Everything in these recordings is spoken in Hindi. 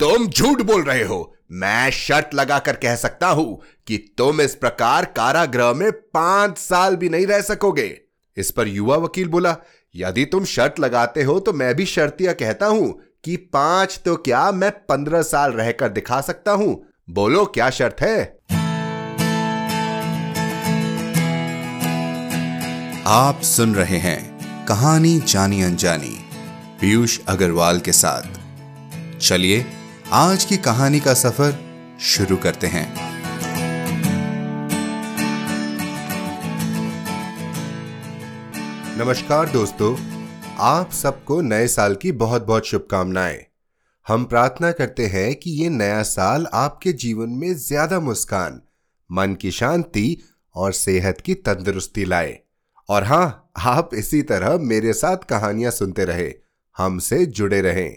तुम झूठ बोल रहे हो। मैं शर्त लगाकर कह सकता हूँ कि तुम इस प्रकार कारागृह में पाँच साल भी नहीं रह सकोगे। इस पर युवा वकील बोला, यदि तुम शर्त लगाते हो तो मैं भी शर्तिया कहता हूँ कि पाँच तो क्या मैं पंद्रह साल रहकर दिखा सकता हूँ। बोलो, क्या शर्त है? आप सुन रहे हैं कहानी जानी अनजानी, पीयूष अग्रवाल के साथ। चलिए आज की कहानी का सफ़र शुरू करते हैं। नमस्कार दोस्तों, आप सबको नए साल की बहुत बहुत शुभकामनाएँ। हम प्रार्थना करते हैं कि ये नया साल आपके जीवन में ज़्यादा मुस्कान, मन की शांति और सेहत की तंदुरुस्ती लाए। और हाँ, आप इसी तरह मेरे साथ कहानियाँ सुनते रहे, हमसे जुड़े रहें।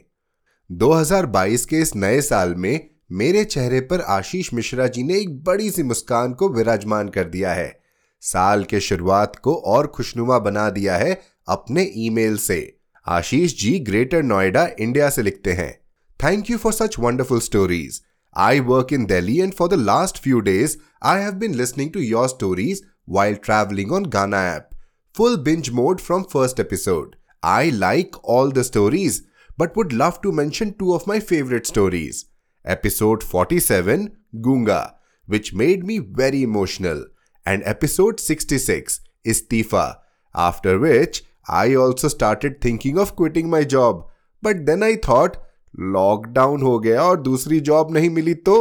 2022 के इस नए साल में मेरे चेहरे पर आशीष मिश्रा जी ने एक बड़ी सी मुस्कान को विराजमान कर दिया है। साल के शुरुआत को और खुशनुमा बना दिया है अपने ईमेल से। आशीष जी ग्रेटर नोएडा, इंडिया से लिखते हैं। Thank you for such wonderful stories I work in Delhi and for the last few days I have been listening to your stories while travelling on Gaana app full binge mode from first episode I like all the stories but would love to mention two of my favorite stories. Episode 47, Gunga, which made me very emotional, and episode 66, Istifa, after which I also started thinking of quitting my job. But then I thought, lockdown हो गया और दूसरी जॉब नहीं मिली तो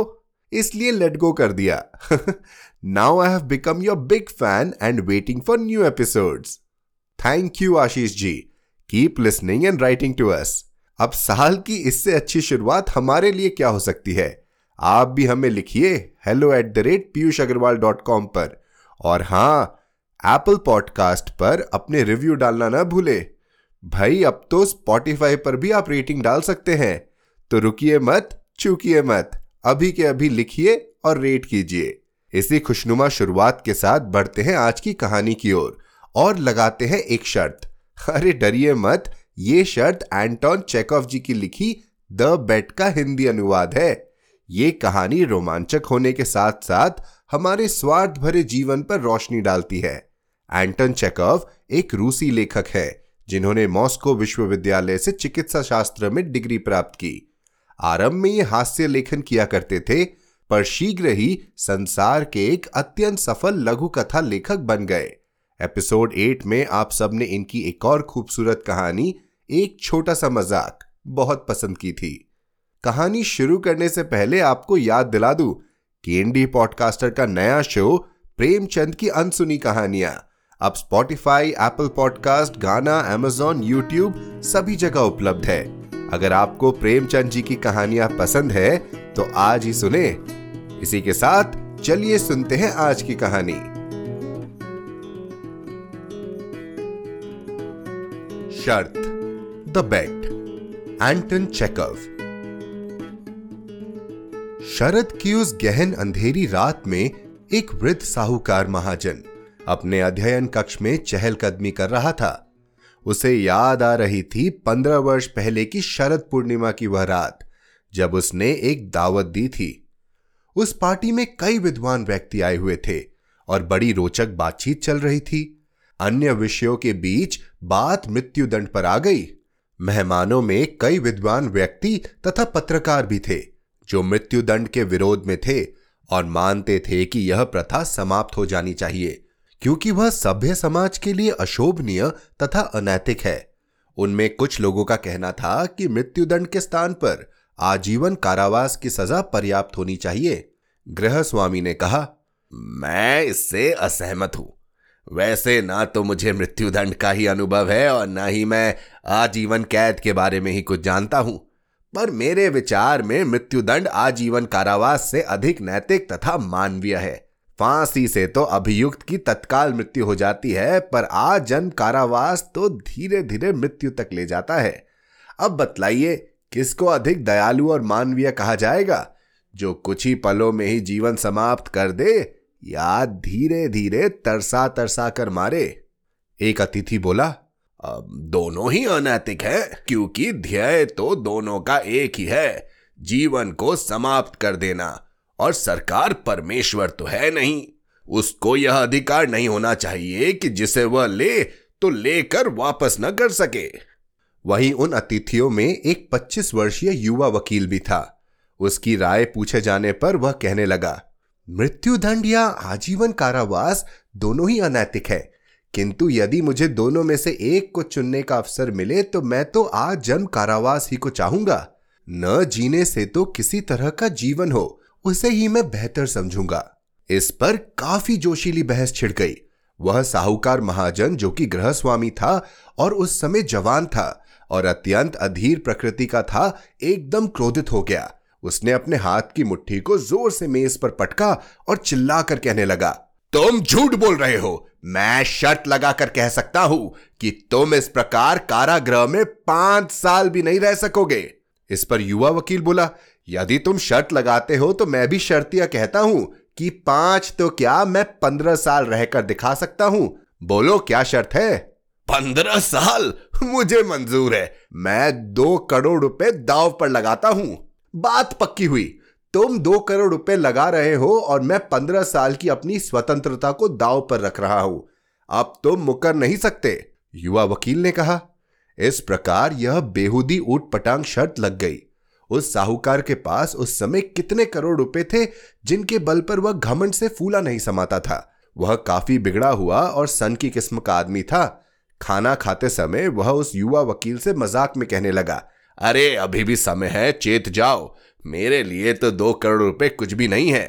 इसलिए लेट गो कर दिया now I have become your big fan and waiting for new episodes thank you Ashish ji keep listening and writing to us अब साल की इससे अच्छी शुरुआत हमारे लिए क्या हो सकती है? आप भी हमें लिखिए hello at the rate Piyush Agarwal dot com पर। और हाँ एप्पल पॉडकास्ट पर अपने रिव्यू डालना ना भूले। भाई अब तो स्पॉटिफाई पर भी आप रेटिंग डाल सकते हैं। तो रुकिए मत चूकिए मत। अभी के अभी लिखिए और रेट कीजिए। इसी खुशनुमा शुरुआत के साथ बढ़ते हैं आज की कहानी की ओर। और, और लगाते हैं एक शर्त। अरे डरिए मत ये शर्त एंटोन चेकॉफ जी की लिखी द बेट का हिंदी अनुवाद है। ये कहानी रोमांचक होने के साथ साथ हमारे स्वार्थ भरे जीवन पर रोशनी डालती है। एंटन चेकॉफ एक रूसी लेखक है, जिन्होंने मॉस्को विश्वविद्यालय से चिकित्सा शास्त्र में डिग्री प्राप्त की। आरंभ में ये हास्य लेखन किया करते थे, पर शीघ्र ही संसार के एक अत्यंत सफल लघु कथा लेखक बन गए। एपिसोड एट में आप सबने इनकी एक और खूबसूरत कहानी, एक छोटा सा मज़ाक, बहुत पसंद की थी। कहानी शुरू करने से पहले आपको याद दिला दूँ कि इंडी पॉडकास्टर का नया शो प्रेमचंद की अनसुनी कहानियाँ। अब Spotify Apple podcast Gaana Amazon YouTube सभी जगह उपलब्ध है। अगर आपको प्रेमचंद जी की कहानियाँ पसंद है तो आज ही सुने। इसी के साथ चलिए सुनते हैं आज की कहानी। शर्त, द बेट, एंटन चेकव। शरद की उस गहन अंधेरी रात में एक वृद्ध साहूकार महाजन अपने अध्ययन कक्ष में चहलकदमी कर रहा था। उसे याद आ रही थी पंद्रह वर्ष पहले की शरद पूर्णिमा की वह रात, जब उसने एक दावत दी थी। उस पार्टी में कई विद्वान व्यक्ति आए हुए थे और बड़ी रोचक बातचीत चल रही थी। अन्य विषयों के बीच बात मृत्युदंड पर आ गई। मेहमानों में कई विद्वान व्यक्ति तथा पत्रकार भी थे, जो मृत्युदंड के विरोध में थे और मानते थे कि यह प्रथा समाप्त हो जानी चाहिए, क्योंकि वह सभ्य समाज के लिए अशोभनीय तथा अनैतिक है। उनमें कुछ लोगों का कहना था कि मृत्युदंड के स्थान पर आजीवन कारावास की सजा पर्याप्त होनी चाहिए। गृह स्वामी ने कहा, मैं इससे असहमत हूँ। वैसे ना तो मुझे मृत्युदंड का ही अनुभव है और ना ही मैं आजीवन कैद के बारे में ही कुछ जानता हूँ। पर मेरे विचार में मृत्युदंड आजीवन कारावास से अधिक नैतिक तथा मानवीय है। फांसी से तो अभियुक्त की तत्काल मृत्यु हो जाती है, पर आजन्म कारावास तो धीरे धीरे मृत्यु तक ले जाता है। अब बतलाइए, किसको अधिक दयालु और मानवीय कहा जाएगा, जो कुछ ही पलों में ही जीवन समाप्त कर दे या धीरे धीरे तरसा तरसा कर मारे। एक अतिथि बोला, अब दोनों ही अनैतिक है, क्योंकि ध्येय तो दोनों का एक ही है। जीवन को समाप्त कर देना, और सरकार परमेश्वर तो है नहीं। उसको यह अधिकार नहीं होना चाहिए कि जिसे वह ले तो लेकर वापस न कर सके। वहीं उन अतिथियों में एक 25 वर्षीय युवा वकील भी था। उसकी राय पूछे जाने पर वह कहने लगा मृत्युदंड या आजीवन कारावास दोनों ही अनैतिक है। किंतु यदि मुझे दोनों में से एक को चुनने का अवसर मिले तो मैं तो आज जन्म कारावास ही को चाहूँगा। न जीने से तो किसी तरह का जीवन हो, उसे ही मैं बेहतर समझूँगा। इस पर काफ़ी जोशीली बहस छिड़ गई। वह साहूकार महाजन जो कि गृह स्वामी था और उस समय जवान था और अत्यंत अधीर प्रकृति का था, एकदम क्रोधित हो गया। उसने अपने हाथ की मुट्ठी को ज़ोर से मेज पर पटका और चिल्लाकर कहने लगा, तुम झूठ बोल रहे हो। मैं शर्त लगाकर कह सकता हूँ कि तुम इस प्रकार कारागृह में पाँच साल भी नहीं रह सकोगे इस पर युवा वकील बोला, यदि तुम शर्त लगाते हो तो मैं भी शर्तिया कहता हूँ कि पाँच तो क्या मैं पंद्रह साल रहकर दिखा सकता हूँ। बोलो, क्या शर्त है? पंद्रह साल? मुझे मंजूर है। मैं दो करोड़ रुपए दाव पर लगाता हूँ। बात पक्की हुई। तुम दो करोड़ रुपए लगा रहे हो और मैं पंद्रह साल की अपनी स्वतंत्रता को दाव पर रख रहा हूँ। अब तुम मुकर नहीं सकते, युवा वकील ने कहा। इस प्रकार यह बेहूदी ऊट पटांग शर्त लग गई। उस साहूकार के पास उस समय कितने करोड़ रुपए थे जिनके बल पर वह घमंड से फूला नहीं समाता था। वह काफ़ी बिगड़ा हुआ और सन की किस्म का आदमी था। खाना खाते समय वह उस युवा वकील से मज़ाक में कहने लगा। अरे, अभी भी समय है, चेत जाओ। मेरे लिए तो दो करोड़ रुपए कुछ भी नहीं है,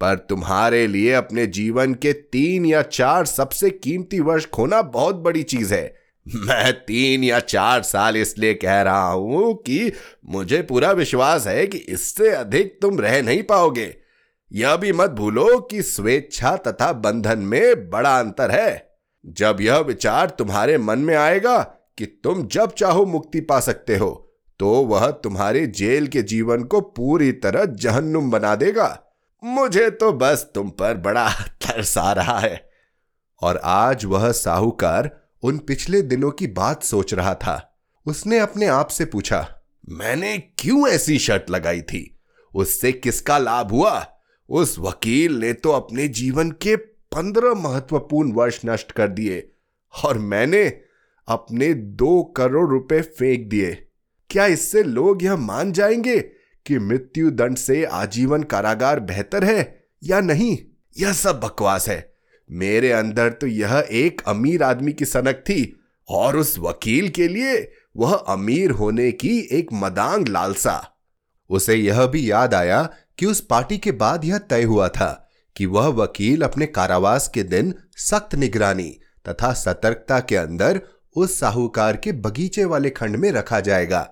पर तुम्हारे लिए अपने जीवन के तीन या चार सबसे कीमती वर्ष खोना बहुत बड़ी चीज़ है। मैं तीन या चार साल इसलिए कह रहा हूँ कि मुझे पूरा विश्वास है कि इससे अधिक तुम रह नहीं पाओगे। यह भी मत भूलो कि स्वेच्छा तथा बंधन में बड़ा अंतर है। जब यह विचार तुम्हारे मन में आएगा कि तुम जब चाहो मुक्ति पा सकते हो तो वह तुम्हारे जेल के जीवन को पूरी तरह जहन्नुम बना देगा। मुझे तो बस तुम पर बड़ा तरस आ रहा है। और आज वह साहूकार उन पिछले दिनों की बात सोच रहा था। उसने अपने आप से पूछा, मैंने क्यों ऐसी शर्त लगाई थी? उससे किसका लाभ हुआ? उस वकील ने तो अपने जीवन के पंद्रह महत्वपूर्ण वर्ष नष्ट कर दिए और मैंने अपने दो करोड़ रुपए फेंक दिए। क्या इससे लोग यह मान जाएँगे कि मृत्यु दंड से आजीवन कारागार बेहतर है या नहीं? यह सब बकवास है। मेरे अंदर तो यह एक अमीर आदमी की सनक थी और उस वकील के लिए वह अमीर होने की एक मदांग लालसा। उसे यह भी याद आया कि उस पार्टी के बाद यह तय हुआ था कि वह वकील अपने कारावास के दिन सख्त निगरानी तथा सतर्कता के अंदर उस साहूकार के बगीचे वाले खंड में रखा जाएगा।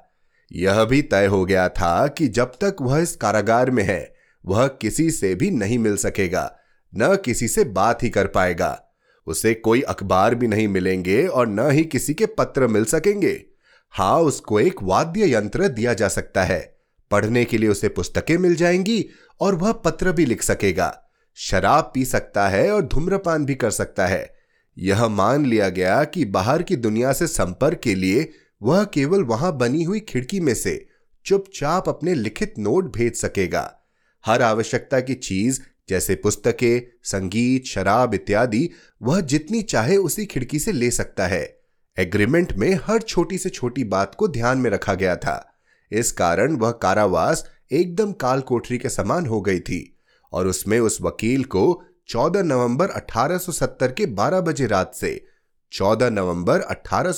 यह भी तय हो गया था कि जब तक वह इस कारागार में है, वह किसी से भी नहीं मिल सकेगा, न किसी से बात ही कर पाएगा। उसे कोई अखबार भी नहीं मिलेंगे और न ही किसी के पत्र मिल सकेंगे। हाँ उसको एक वाद्य यंत्र दिया जा सकता है। पढ़ने के लिए उसे पुस्तकें मिल जाएँगी और वह पत्र भी लिख सकेगा। शराब पी सकता है और धूम्रपान भी कर सकता है। यह मान लिया गया कि बाहर की दुनिया से संपर्क के लिए वह केवल वहाँ बनी हुई खिड़की में से चुपचाप अपने लिखित नोट भेज सकेगा। हर आवश्यकता की चीज़, जैसे पुस्तकें, संगीत, शराब इत्यादि, वह जितनी चाहे उसी खिड़की से ले सकता है। एग्रीमेंट में हर छोटी से छोटी बात को ध्यान में रखा गया था। इस कारण वह कारावास एकदम काल कोठरी के समान हो गई थी और उसमें उस वकील को 14 नवंबर 1870 के 12 बजे रात से 14 नवंबर अठारह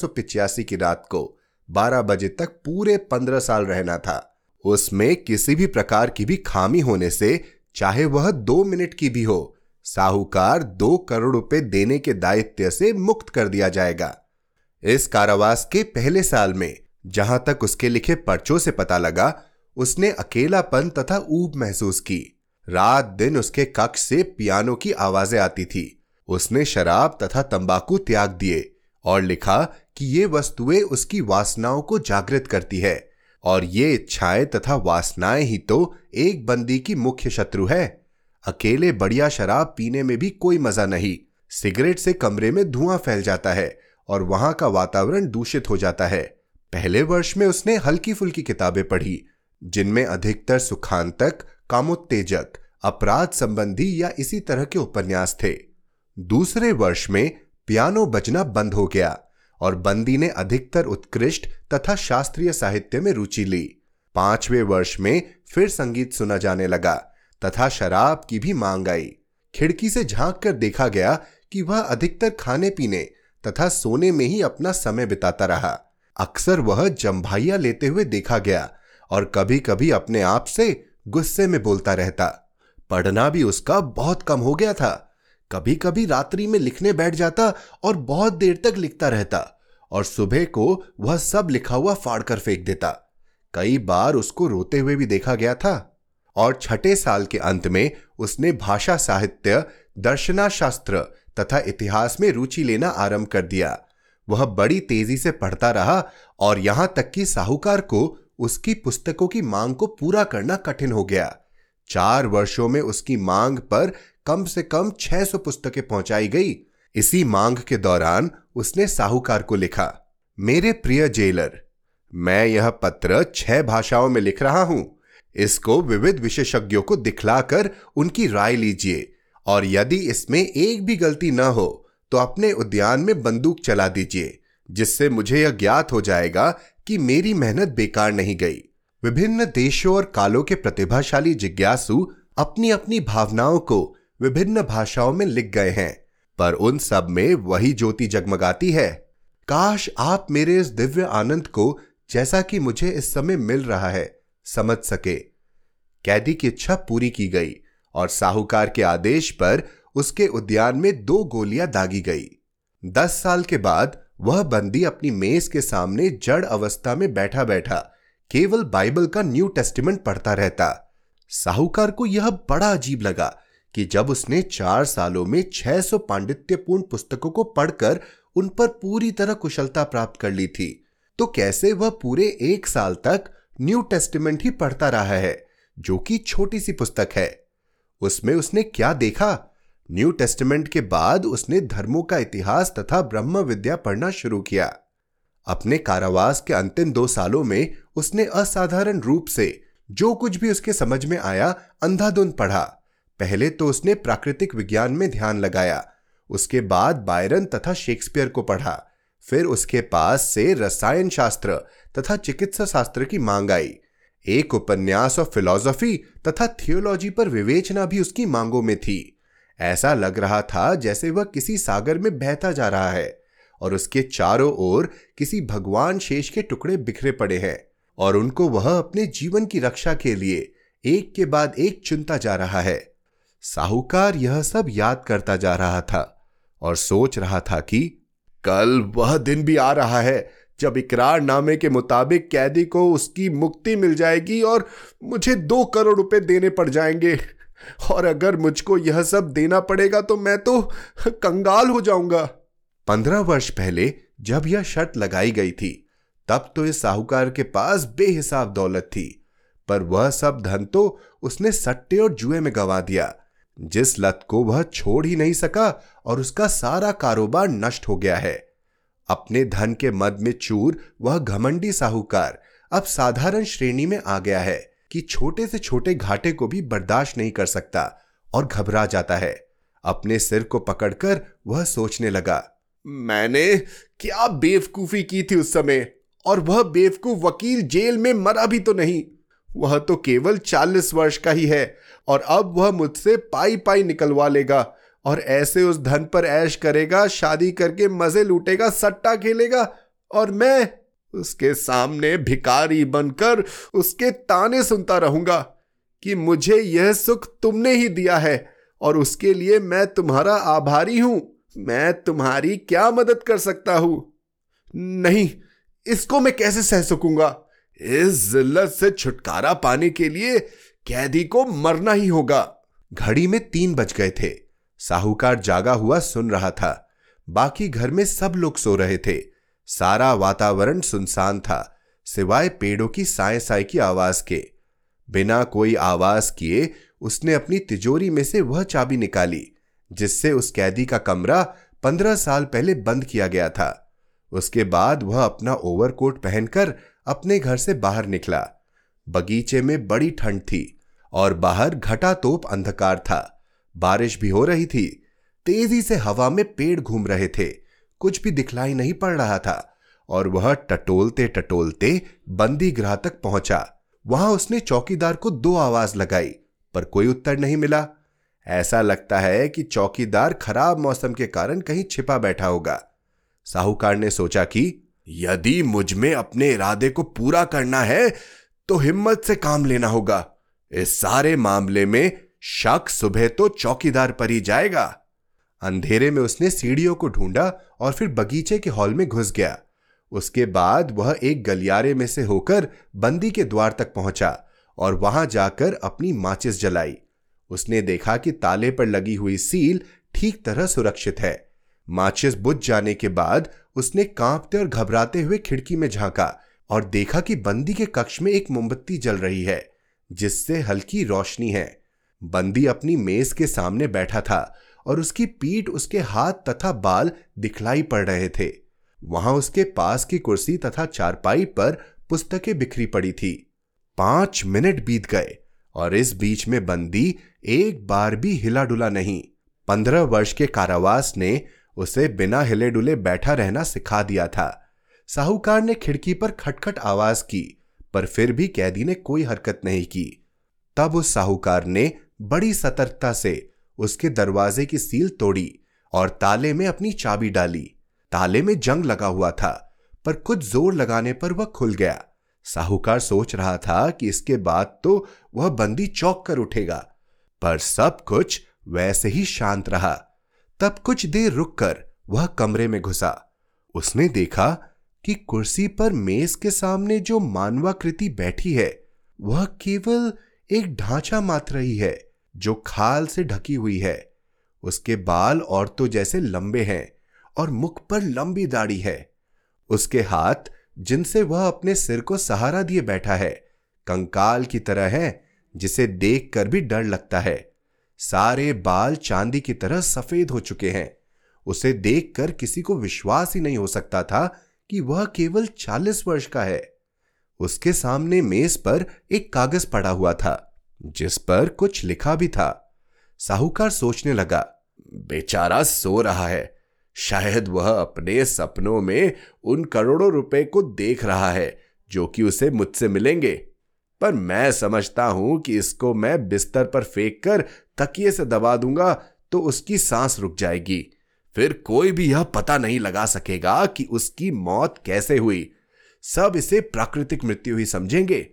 की रात को 12 बजे तक पूरे 15 साल रहना था। उसमें किसी भी प्रकार की भी खामी होने से, चाहे वह दो मिनट की भी हो, साहूकार दो करोड़ रुपए देने के दायित्व से मुक्त कर दिया जाएगा। इस कारावास के पहले साल में, जहाँ तक उसके लिखे पर्चों से पता लगा, उसने अकेलापन तथा ऊब महसूस की। रात दिन उसके कक्ष से पियानो की आवाज़ें आती थी। उसने शराब तथा तंबाकू त्याग दिए और लिखा कि ये वस्तुएँ उसकी वासनाओं को जागृत करती है। और ये इच्छाएँ तथा वासनाएँ ही तो एक बंदी की मुख्य शत्रु है। अकेले बढ़िया शराब पीने में भी कोई मज़ा नहीं। सिगरेट से कमरे में धुआँ फैल जाता है और वहाँ का वातावरण दूषित हो जाता है। पहले वर्ष में उसने हल्की फुल्की किताबें पढ़ी, जिनमें अधिकतर सुखांतक, कामोत्तेजक, अपराध संबंधी या इसी तरह के उपन्यास थे। दूसरे वर्ष में पियानो बजना बंद हो गया और बंदी ने अधिकतर उत्कृष्ट तथा शास्त्रीय साहित्य में रुचि ली। पाँचवें वर्ष में फिर संगीत सुना जाने लगा तथा शराब की भी मांग आई। खिड़की से झाँक कर देखा गया कि वह अधिकतर खाने पीने तथा सोने में ही अपना समय बिताता रहा। अक्सर वह जम्भाइया लेते हुए देखा गया और कभी कभी अपने आप से गुस्से में बोलता रहता। पढ़ना भी उसका बहुत कम हो गया था। कभी कभी रात्रि में लिखने बैठ जाता और बहुत देर तक लिखता रहता, और सुबह को वह सब लिखा हुआ फाड़कर फेंक देता। कई बार उसको रोते हुए भी देखा गया था, और छठे साल के अंत में उसने भाषा साहित्य दर्शना शास्त्र तथा इतिहास में रुचि लेना आरंभ कर दिया। वह बड़ी तेज़ी से पढ़ता रहा और यहाँ तक कि साहूकार को उसकी पुस्तकों की मांग को पूरा करना कठिन हो गया। चार वर्षों में उसकी मांग पर कम से कम 600 पुस्तकें पहुंचाई गई। इसी मांग के दौरान उसने साहूकार को लिखा, मेरे प्रिय जेलर, मैं यह पत्र छह भाषाओं में लिख रहा हूँ। इसको विविध विशेषज्ञों को दिखलाकर उनकी राय लीजिए, और यदि इसमें एक भी गलती न हो तो अपने उद्यान में बंदूक चला दीजिए, जिससे मुझे यह ज्ञात हो जाएगा कि मेरी मेहनत बेकार नहीं गई। विभिन्न देशों और कालों के प्रतिभाशाली जिज्ञासु अपनी अपनी भावनाओं को विभिन्न भाषाओं में लिख गए हैं। पर उन सब में वही ज्योति जगमगाती है। काश आप मेरे इस दिव्य आनंद को जैसा कि मुझे इस समय मिल रहा है, समझ सके। कैदी की इच्छा पूरी की गई और साहूकार के आदेश पर उसके उद्यान में दो गोलियाँ दागी गई। दस साल के बाद वह बंदी अपनी मेज के सामने जड़ अवस्था में बैठा बैठा केवल बाइबल का न्यू टेस्टिमेंट पढ़ता रहता। साहूकार को यह बड़ा अजीब लगा कि जब उसने चार सालों में 600 पांडित्यपूर्ण पुस्तकों को पढ़कर उन पर पूरी तरह कुशलता प्राप्त कर ली थी तो कैसे वह पूरे एक साल तक न्यू टेस्टिमेंट ही पढ़ता रहा है, जो कि छोटी सी पुस्तक है। उसमें उसने क्या देखा? न्यू टेस्टिमेंट के बाद उसने धर्मों का इतिहास तथा ब्रह्म विद्या पढ़ना शुरू किया। अपने कारावास के अंतिम दो सालों में उसने असाधारण रूप से जो कुछ भी उसके समझ में आया, अंधाधुंध पढ़ा। पहले तो उसने प्राकृतिक विज्ञान में ध्यान लगाया, उसके बाद बायरन तथा शेक्सपियर को पढ़ा, फिर उसके पास से रसायन शास्त्र तथा चिकित्सा शास्त्र की मांग आई। एक उपन्यास और फिलॉसफी तथा थियोलॉजी पर विवेचना भी उसकी मांगों में थी। ऐसा लग रहा था जैसे वह किसी सागर में बहता जा रहा है, और उसके चारों ओर किसी भगवान शेष के टुकड़े बिखरे पड़े हैं। और उनको वह अपने जीवन की रक्षा के लिए एक के बाद एक चुनता जा रहा है। साहूकार यह सब याद करता जा रहा था और सोच रहा था कि कल वह दिन भी आ रहा है जब इकरारनामे के मुताबिक कैदी को उसकी मुक्ति मिल जाएगी और मुझे दो करोड़ रुपए देने पड़ जाएँगे। और अगर मुझको यह सब देना पड़ेगा तो मैं तो कंगाल हो जाऊँगा। पंद्रह वर्ष पहले जब यह शर्त लगाई गई थी तब तो इस साहूकार के पास बेहिसाब दौलत थी, पर वह सब धन तो उसने सट्टे और जुए में गवा दिया, जिस लत को वह छोड़ ही नहीं सका और उसका सारा कारोबार नष्ट हो गया है। अपने धन के मद में चूर, वह घमंडी साहूकार, अब साधारण श्रेणी में आ गया है कि छोटे से छोटे घाटे को भी बर्दाश्त नहीं कर सकता और घबरा जाता है। अपने सिर को पकड़कर वह सोचने लगा, मैंने क्या बेवकूफ़ी की थी उस समय? और वह बेवकूफ़ वकील जेल में मरा भी तो नहीं। वह तो केवल चालीस वर्ष का ही है, और अब वह मुझसे पाई पाई निकलवा लेगा, और ऐसे उस धन पर ऐश करेगा, शादी करके मज़े लूटेगा, सट्टा खेलेगा, और मैं उसके सामने भिकारी बनकर उसके ताने सुनता रहूँगा कि मुझे यह सुख तुमने ही दिया है, और उसके लिए मैं तुम्हारा आभारी हूँ। मैं तुम्हारी क्या मदद कर सकता हूँ? नहीं इसको मैं कैसे सह सकूँगा? इस जिल्लत से छुटकारा पाने के लिए कैदी को मरना ही होगा। घड़ी में तीन बज गए थे। साहूकार जागा हुआ सुन रहा था। बाकी घर में सब लोग सो रहे थे। सारा वातावरण सुनसान था, सिवाय पेड़ों की साय साय की आवाज़ के। बिना कोई आवाज़ किए उसने अपनी तिजोरी में से वह चाबी निकाली, जिससे उस कैदी का कमरा पंद्रह साल पहले बंद किया गया था। उसके बाद वह अपना ओवरकोट पहनकर अपने घर से बाहर निकला। बगीचे में बड़ी ठंड थी और बाहर घटा तोप अंधकार था। बारिश भी हो रही थी। तेज़ी से हवा में पेड़ घूम रहे थे। कुछ भी दिखलाई नहीं पड़ रहा था और वह टटोलते टटोलते बंदी ग्रह तक पहुँचा। वहाँ उसने चौकीदार को दो आवाज़ लगाई, पर कोई उत्तर नहीं मिला। ऐसा लगता है कि चौकीदार खराब मौसम के कारण कहीं छिपा बैठा होगा। साहूकार ने सोचा कि यदि मुझमें अपने इरादे को पूरा करना है तो हिम्मत से काम लेना होगा। इस सारे मामले में शक सुबह तो चौकीदार पर ही जाएगा। अंधेरे में उसने सीढ़ियों को ढूंढा और फिर बगीचे के हॉल में घुस गया। उसके बाद वह एक गलियारे में से होकर बंदी के द्वार तक पहुँचा और वहाँ जाकर अपनी माचिस जलाई। उसने देखा कि ताले पर लगी हुई सील ठीक तरह सुरक्षित है। माचिस बुझ जाने के बाद उसने कांपते और घबराते हुए खिड़की में झांका और देखा कि बंदी के कक्ष में एक मोमबत्ती जल रही है, जिससे हल्की रोशनी है। बंदी अपनी मेज के सामने बैठा था और उसकी पीठ उसके हाथ तथा बाल दिखलाई पड़ रहे थे। वहाँ उसके पास की कुर्सी तथा चारपाई पर पुस्तकें बिखरी पड़ी थी। पाँच मिनट बीत गए और इस बीच में बंदी एक बार भी हिला डुला नहीं। पंद्रह वर्ष के कारावास ने उसे बिना हिले डुले बैठा रहना सिखा दिया था। साहूकार ने खिड़की पर खटखट आवाज़ की, पर फिर भी कैदी ने कोई हरकत नहीं की। तब उस साहूकार ने बड़ी सतर्कता से उसके दरवाजे की सील तोड़ी और ताले में अपनी चाबी डाली। ताले में जंग लगा हुआ था, पर कुछ ज़ोर लगाने पर वह खुल गया। साहूकार सोच रहा था कि इसके बाद तो वह बंदी चौक कर उठेगा, पर सब कुछ वैसे ही शांत रहा। तब कुछ देर रुककर वह कमरे में घुसा। उसने देखा कि कुर्सी पर मेज के सामने जो मानवाकृति बैठी है, वह केवल एक ढांचा मात्र ही है, जो खाल से ढकी हुई है। उसके बाल औरतों जैसे लंबे हैं और मुख पर लंबी दाढ़ी है। उसके हाथ, जिनसे वह अपने सिर को सहारा दिए बैठा है, कंकाल की तरह है, जिसे देखकर भी डर लगता है। सारे बाल चांदी की तरह सफ़ेद हो चुके हैं। उसे देखकर किसी को विश्वास ही नहीं हो सकता था कि वह केवल चालीस वर्ष का है। उसके सामने मेज पर एक कागज़ पड़ा हुआ था, जिस पर कुछ लिखा भी था। साहूकार सोचने लगा, बेचारा सो रहा है। शायद वह अपने सपनों में उन करोड़ों रुपए को देख रहा है, जो कि उसे मुझसे मिलेंगे। पर मैं समझता हूँ कि इसको मैं बिस्तर पर फेंक कर तकिए से दबा दूँगा तो उसकी सांस रुक जाएगी। फिर कोई भी यह पता नहीं लगा सकेगा कि उसकी मौत कैसे हुई। सब इसे प्राकृतिक मृत्यु ही समझेंगे।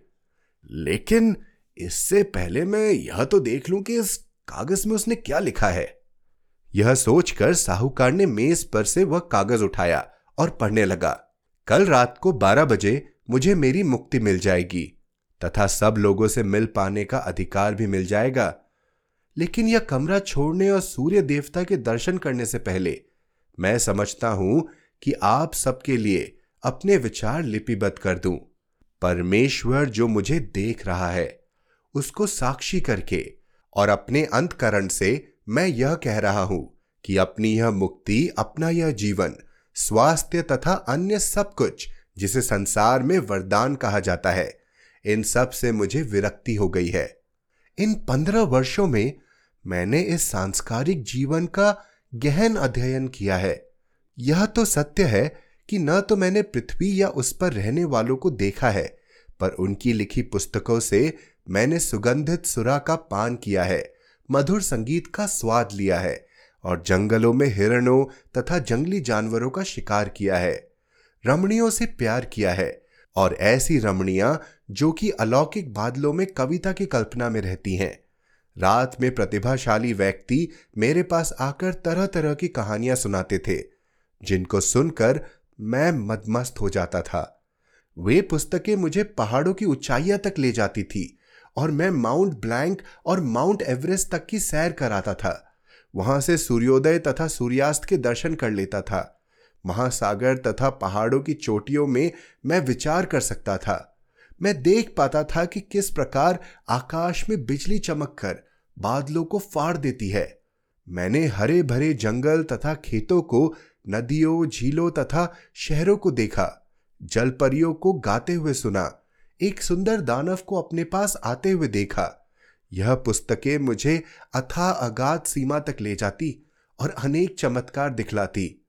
लेकिन इससे पहले मैं यह तो देख लूँ कि इस कागज़ में उसने क्या लिखा है। यह सोचकर साहूकार ने मेज पर से वह कागज़ उठाया और पढ़ने लगा। कल रात को बारह बजे मुझे मेरी मुक्ति मिल जाएगी। तथा सब लोगों से मिल पाने का अधिकार भी मिल जाएगा। लेकिन यह कमरा छोड़ने और सूर्य देवता के दर्शन करने से पहले, मैं समझता हूँ कि आप सबके लिए अपने विचार लिपिबद्ध कर दूँ। परमेश्वर जो मुझे देख रहा है, उसको साक्षी करके और अपने अंतकरण से मैं यह कह रहा हूँ कि अपनी यह मुक्ति, अपना यह जीवन, स्वास्थ्य तथा अन्य सब कुछ, जिसे संसार में वरदान कहा जाता है इन सबसे मुझे विरक्ति हो गई है। इन पंद्रह वर्षों में मैंने इस सांस्कारिक जीवन का गहन अध्ययन किया है। यह तो सत्य है कि न तो मैंने पृथ्वी या उस पर रहने वालों को देखा है, पर उनकी लिखी पुस्तकों से मैंने सुगंधित सुरा का पान किया है, मधुर संगीत का स्वाद लिया है, और जंगलों में हिरणों तथा जंगली जानवरों का शिकार किया है, रमणियों से प्यार किया है। और ऐसी रमणियाँ जो कि अलौकिक बादलों में कविता की कल्पना में रहती हैं। रात में प्रतिभाशाली व्यक्ति मेरे पास आकर तरह तरह की कहानियाँ सुनाते थे, जिनको सुनकर मैं मदमस्त हो जाता था। वे पुस्तकें मुझे पहाड़ों की ऊंचाइयाँ तक ले जाती थी और मैं माउंट ब्लैंक और माउंट एवरेस्ट तक की सैर कराता था। वहाँ से सूर्योदय तथा सूर्यास्त के दर्शन कर लेता था। महासागर तथा पहाड़ों की चोटियों में मैं विचार कर सकता था। मैं देख पाता था कि किस प्रकार आकाश में बिजली चमक कर बादलों को फाड़ देती है। मैंने हरे भरे जंगल तथा खेतों को, नदियों, झीलों तथा शहरों को देखा, जलपरियों को गाते हुए सुना, एक सुंदर दानव को अपने पास आते हुए देखा। यह पुस्तकें मुझे अथा अगाध सीमा तक ले जाती और अनेक चमत्कार दिखलाती।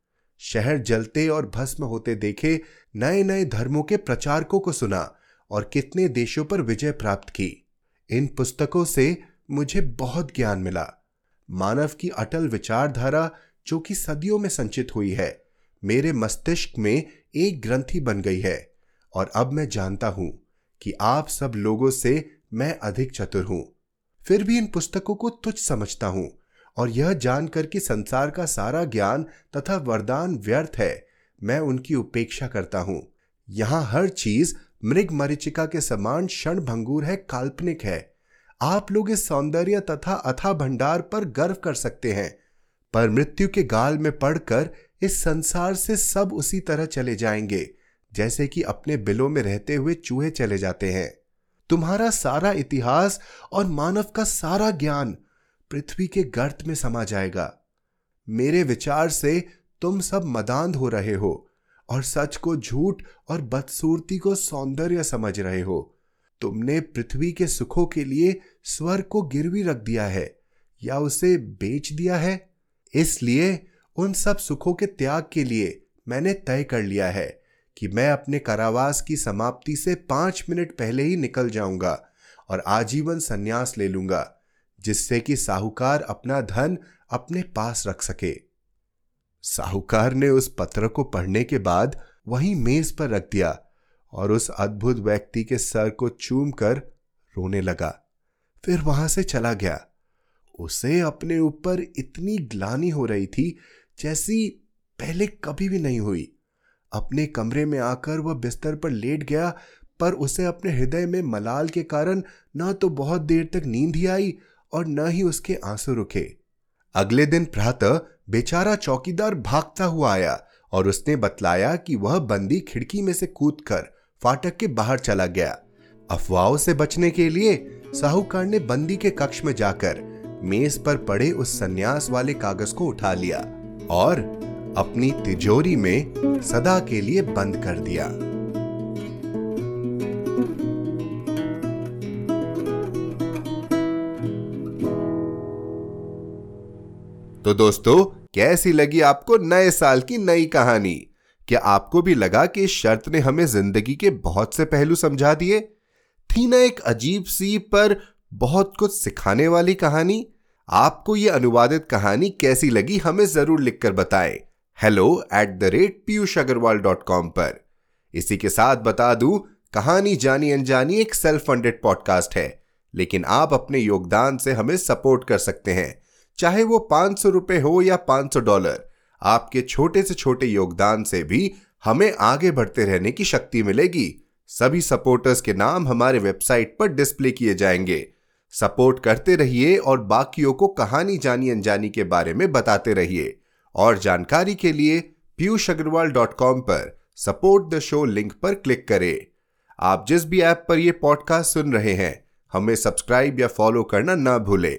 शहर जलते और भस्म होते देखे नए नए धर्मों के प्रचारकों को सुना और कितने देशों पर विजय प्राप्त की। इन पुस्तकों से मुझे बहुत ज्ञान मिला। मानव की अटल विचारधारा, जो कि सदियों में संचित हुई है, मेरे मस्तिष्क में एक ग्रंथि बन गई है और अब मैं जानता हूँ कि आप सब लोगों से मैं अधिक चतुर हूँ। फिर भी इन पुस्तकों को तुच्छ समझता हूँ और यह जानकर कि संसार का सारा ज्ञान तथा वरदान व्यर्थ है, मैं उनकी उपेक्षा करता हूँ। यहाँ हर चीज़ मृग मरीचिका के समान क्षण भंगूर है, काल्पनिक है। आप लोग इस सौंदर्य तथा अथा भंडार पर गर्व कर सकते हैं, पर मृत्यु के गाल में पड़कर इस संसार से सब उसी तरह चले जाएँगे, जैसे कि अपने बिलों में रहते हुए चूहे चले जाते हैं। तुम्हारा सारा इतिहास और मानव का सारा ज्ञान पृथ्वी के गर्त में समा जाएगा। मेरे विचार से तुम सब मदांध हो रहे हो और सच को झूठ और बदसूरती को सौंदर्य समझ रहे हो। तुमने पृथ्वी के सुखों के लिए स्वर को गिरवी रख दिया है या उसे बेच दिया है? इसलिए उन सब सुखों के त्याग के लिए मैंने तय कर लिया है कि मैं अपने कारावास की समाप्ति से पाँच मिनट पहले ही निकल जाऊँगा और आजीवन संन्यास ले लूँगा। जिससे कि साहूकार अपना धन अपने पास रख सके। साहूकार ने उस पत्र को पढ़ने के बाद वहीं मेज पर रख दिया और उस अद्भुत व्यक्ति के सर को चूम कर रोने लगा। फिर वहाँ से चला गया। उसे अपने ऊपर इतनी ग्लानी हो रही थी जैसी पहले कभी भी नहीं हुई। अपने कमरे में आकर वह बिस्तर पर लेट गया, पर उसे अपने हृदय में मलाल के कारण ना तो बहुत देर तक नींद ही आई और न ही उसके आँसू रुके। अगले दिन प्रातः बेचारा चौकीदार भागता हुआ आया और उसने बतलाया कि वह बंदी खिड़की में से कूदकर फाटक के बाहर चला गया। अफवाहों से बचने के लिए साहूकार ने बंदी के कक्ष में जाकर मेज पर पड़े उस सन्यास वाले कागज़ को उठा लिया और अपनी तिजोरी में सदा के लिए बंद कर दिया। तो दोस्तों, कैसी लगी आपको नए साल की नई कहानी? क्या आपको भी लगा कि इस शर्त ने हमें ज़िंदगी के बहुत से पहलू समझा दिए? थी ना एक अजीब सी पर बहुत कुछ सिखाने वाली कहानी? आपको यह अनुवादित कहानी कैसी लगी हमें ज़रूर लिखकर बताएँ। Hello at the rate Piyush Agarwal dot com पर। इसी के साथ बता दूँ, कहानी जानी अनजानी एक सेल्फ फंडेड पॉडकास्ट है, लेकिन आप अपने योगदान से हमें सपोर्ट कर सकते हैं। चाहे वो पाँच सौ रुपए हो या पाँच सौ डॉलर, आपके छोटे से छोटे योगदान से भी हमें आगे बढ़ते रहने की शक्ति मिलेगी। सभी सपोर्टर्स के नाम हमारे वेबसाइट पर डिस्प्ले किए जाएँगे। सपोर्ट करते रहिए और बाकियों को कहानी जानी अनजानी के बारे में बताते रहिए। और जानकारी के लिए पीयूष अग्रवाल डॉट कॉम पर सपोर्ट द शो लिंक पर क्लिक करें। आप जिस भी ऐप पर यह पॉडकास्ट सुन रहे हैं, हमें सब्सक्राइब या फॉलो करना ना भूलें।